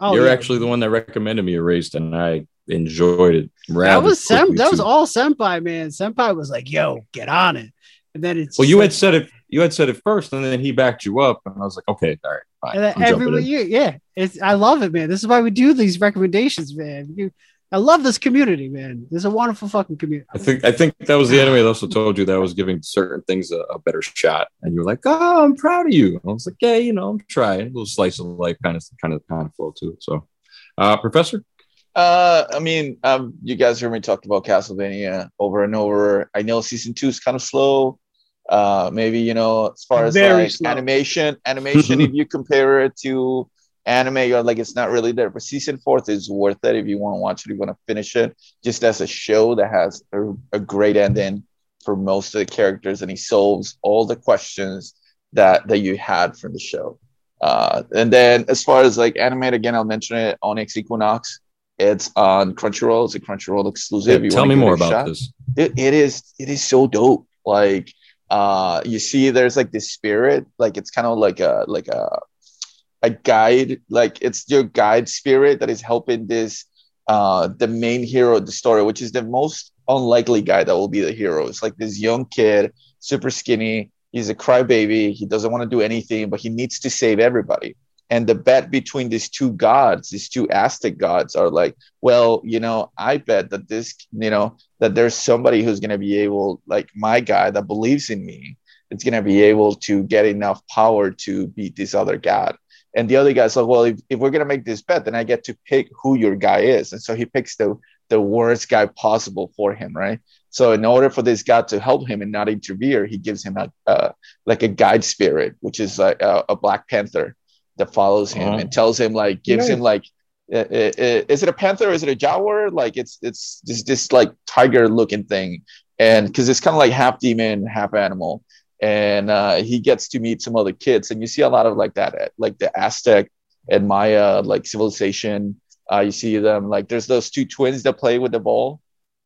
Oh, You're yeah. actually the one that recommended me Erased, and I enjoyed it. that was sem- quickly, that was all Senpai man. Senpai was like, "Yo, get on it," and then it's Well, you had said it. You had said it first, and then he backed you up, and I was like, okay, all right, fine. And then I'm jumping every year, yeah, it's I love it, man. This is why we do these recommendations, man. You, I love this community, man. This is a wonderful fucking community. I think I think that was the enemy that also told you that I was giving certain things a, a better shot, and you were like, "Oh, I'm proud of you." I was like, "Yeah, you know, I'm trying." A little slice of life, kind of, kind of, kind of flow to it. So, uh, Professor, Uh, I mean, um, you guys heard me talk about Castlevania over and over. I know season two is kind of slow. Uh, maybe you know, as far as Very like slow. animation, animation, if you compare it to anime, you're like it's not really there. But season fourth is worth it if you want to watch it, if you want to finish it, just as a show that has a, a great ending for most of the characters, and he solves all the questions that that you had from the show. Uh, and then as far as like anime, again, I'll mention it. Onyx Equinox. It's on Crunchyroll. It's a Crunchyroll exclusive. You tell me more about shot? this. It, it is it is so dope. Like uh you see there's like this spirit, like it's kind of like a like a a guide, like it's your guide spirit that is helping this uh the main hero of the story, which is the most unlikely guy that will be the hero. It's like this young kid, super skinny. He's a crybaby. He doesn't want to do anything, but he needs to save everybody. And the bet between these two gods, these two Aztec gods, are like, well, you know, I bet that this, you know, that there's somebody who's going to be able, like my guy that believes in me, it's going to be able to get enough power to beat this other god. And the other guy's like, well, if, if we're going to make this bet, then I get to pick who your guy is. And so he picks the, the worst guy possible for him, right? So in order for this god to help him and not interfere, he gives him a, uh, like a guide spirit, which is like a, a black panther that follows him Oh. and tells him like, gives him like, uh, uh, uh, is it a panther? Is it a jaguar? Like it's it's just this like tiger looking thing, and because it's kind of like half demon, half animal, and uh, he gets to meet some other kids, and you see a lot of like that, like the Aztec and Maya like civilization. Uh, you see them like there's those two twins that play with the ball.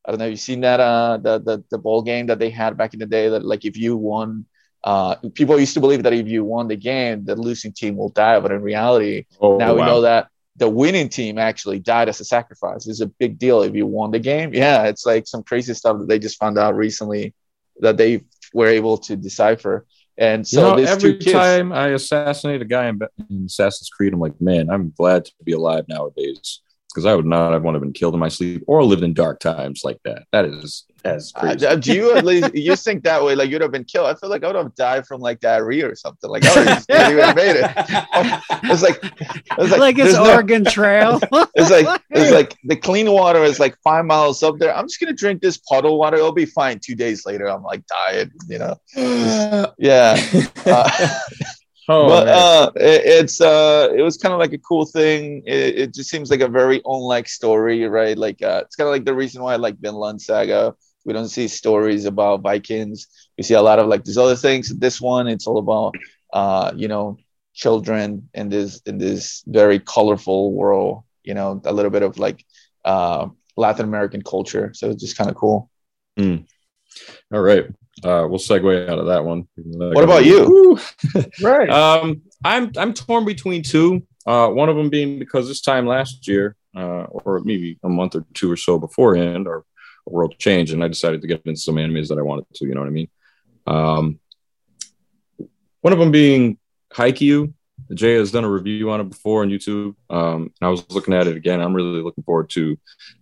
I don't know. You've seen that uh the the the ball game that they had back in the day that like if you won. Uh, people used to believe that if you won the game, the losing team will die, but in reality, Oh, now we know that the winning team actually died as a sacrifice. It's a big deal if you won the game. Yeah, it's like some crazy stuff that they just found out recently that they were able to decipher. And so you know, these every kids, time I assassinate a guy in, in Assassin's Creed, I'm like, man, I'm glad to be alive nowadays because I would not have want to have been killed in my sleep or lived in dark times like that. That is that's uh, crazy. uh, do you at least you think that way? Like you'd have been killed. I feel like I would have died from like diarrhea or something. Like I would have just not even made it. It's like it's like, like, it's there's no- Oregon Trail. It's like it's like the clean water is like five miles up there. I'm just gonna drink this puddle water. It'll be fine. Two days later, I'm like diet. You know? Yeah. Uh, oh, but uh, it, it's uh, it was kind of like a cool thing. It, it just seems like a very unlike story, right? Like uh, it's kind of like the reason why I like Vinland Saga. We don't see stories about Vikings. We see a lot of like these other things. This one, it's all about uh, you know, children in this in this very colorful world. You know, a little bit of like uh, Latin American culture. So it's just kind of cool. All right. Uh, we'll segue out of that one. What about you? Right. Um, I'm I'm torn between two. Uh, one of them being because this time last year, uh, or maybe a month or two or so beforehand, our world changed, and I decided to get into some animes that I wanted to. You know what I mean? Um, one of them being Haikyuu. Jay has done a review on it before on YouTube. Um, and I was looking at it again. I'm really looking forward to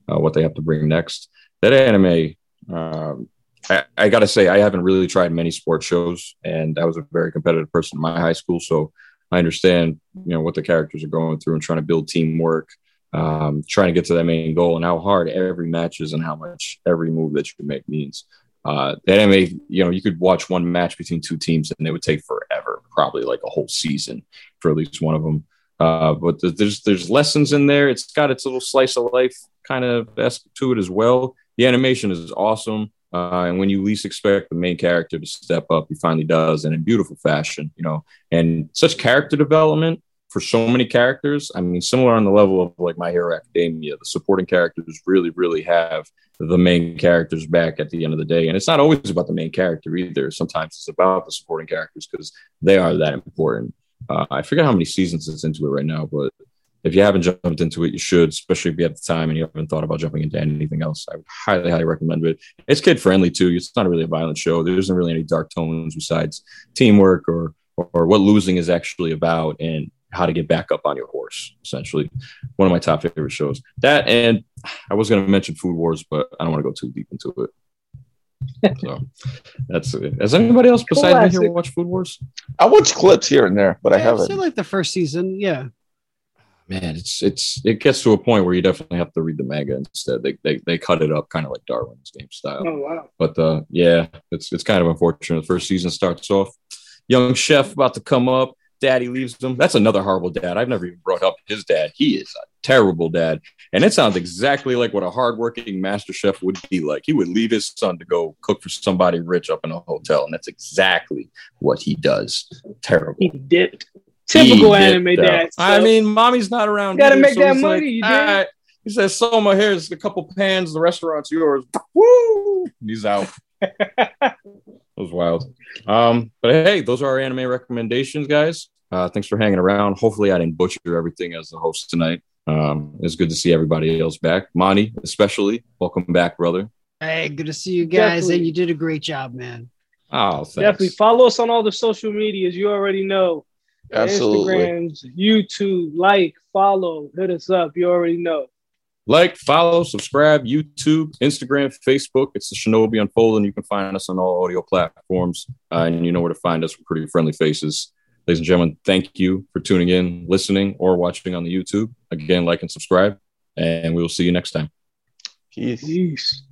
uh, what they have to bring next. That anime, um, I, I got to say, I haven't really tried many sports shows, and I was a very competitive person in my high school, so I understand, you know, what the characters are going through and trying to build teamwork, um, trying to get to that main goal, and how hard every match is, and how much every move that you make means. Uh, the anime, you know, you could watch one match between two teams and it would take forever, probably like a whole season for at least one of them. Uh, but there's there's lessons in there. It's got its little slice of life kind of aspect to it as well. The animation is awesome. Uh, and when you least expect the main character to step up, he finally does, and in beautiful fashion, you know. And such character development for so many characters. I mean, similar on the level of like My Hero Academia, the supporting characters really, really have the main characters back at the end of the day. And it's not always about the main character either. Sometimes it's about the supporting characters because they are that important. Uh, I forget how many seasons it's into it right now, but if you haven't jumped into it, you should, especially if you have the time and you haven't thought about jumping into anything else. I highly, highly recommend it. It's kid friendly too. It's not really a violent show. There isn't really any dark tones besides teamwork or, or, or what losing is actually about and how to get back up on your horse. Essentially, one of my top favorite shows. That and I was going to mention Food Wars, but I don't want to go too deep into it. so that's it. Has anybody else besides Classic. me here watch Food Wars? I watch clips here and there, but yeah, I haven't. like the first season, yeah man, it's it's it gets to a point where you definitely have to read the manga instead. They they, they cut it up kind of like Darwin's game style. Oh wow! But uh, yeah, it's it's kind of unfortunate. The first season starts off, young chef about to come up. Daddy leaves him. That's another horrible dad. I've never even brought up his dad. He is a terrible dad. And it sounds exactly like what a hardworking master chef would be like. He would leave his son to go cook for somebody rich up in a hotel. And that's exactly what he does. Terrible. He dipped. Typical anime dad. I mean, mommy's not around. You gotta either, make so that money. Like, right. He says, Soma, here's a couple pans. The restaurant's yours. Woo! He's out. it was wild. Um, but hey, those are our anime recommendations, guys. Uh, thanks for hanging around. Hopefully, I didn't butcher everything as the host tonight. Um, it's good to see everybody else back. Montey, especially. Welcome back, brother. Hey, good to see you guys. Definitely. And you did a great job, man. Oh, thanks. Definitely follow us on all the social medias. You already know. Absolutely. Instagrams, YouTube, like, follow, hit us up. You already know. Like, follow, subscribe, YouTube, Instagram, Facebook. It's the Shinobi Unfold, and you can find us on all audio platforms. Uh, and you know where to find us. We're pretty friendly faces. Ladies and gentlemen, thank you for tuning in, listening, or watching on the YouTube. Again, like and subscribe, and we will see you next time. Peace. Peace.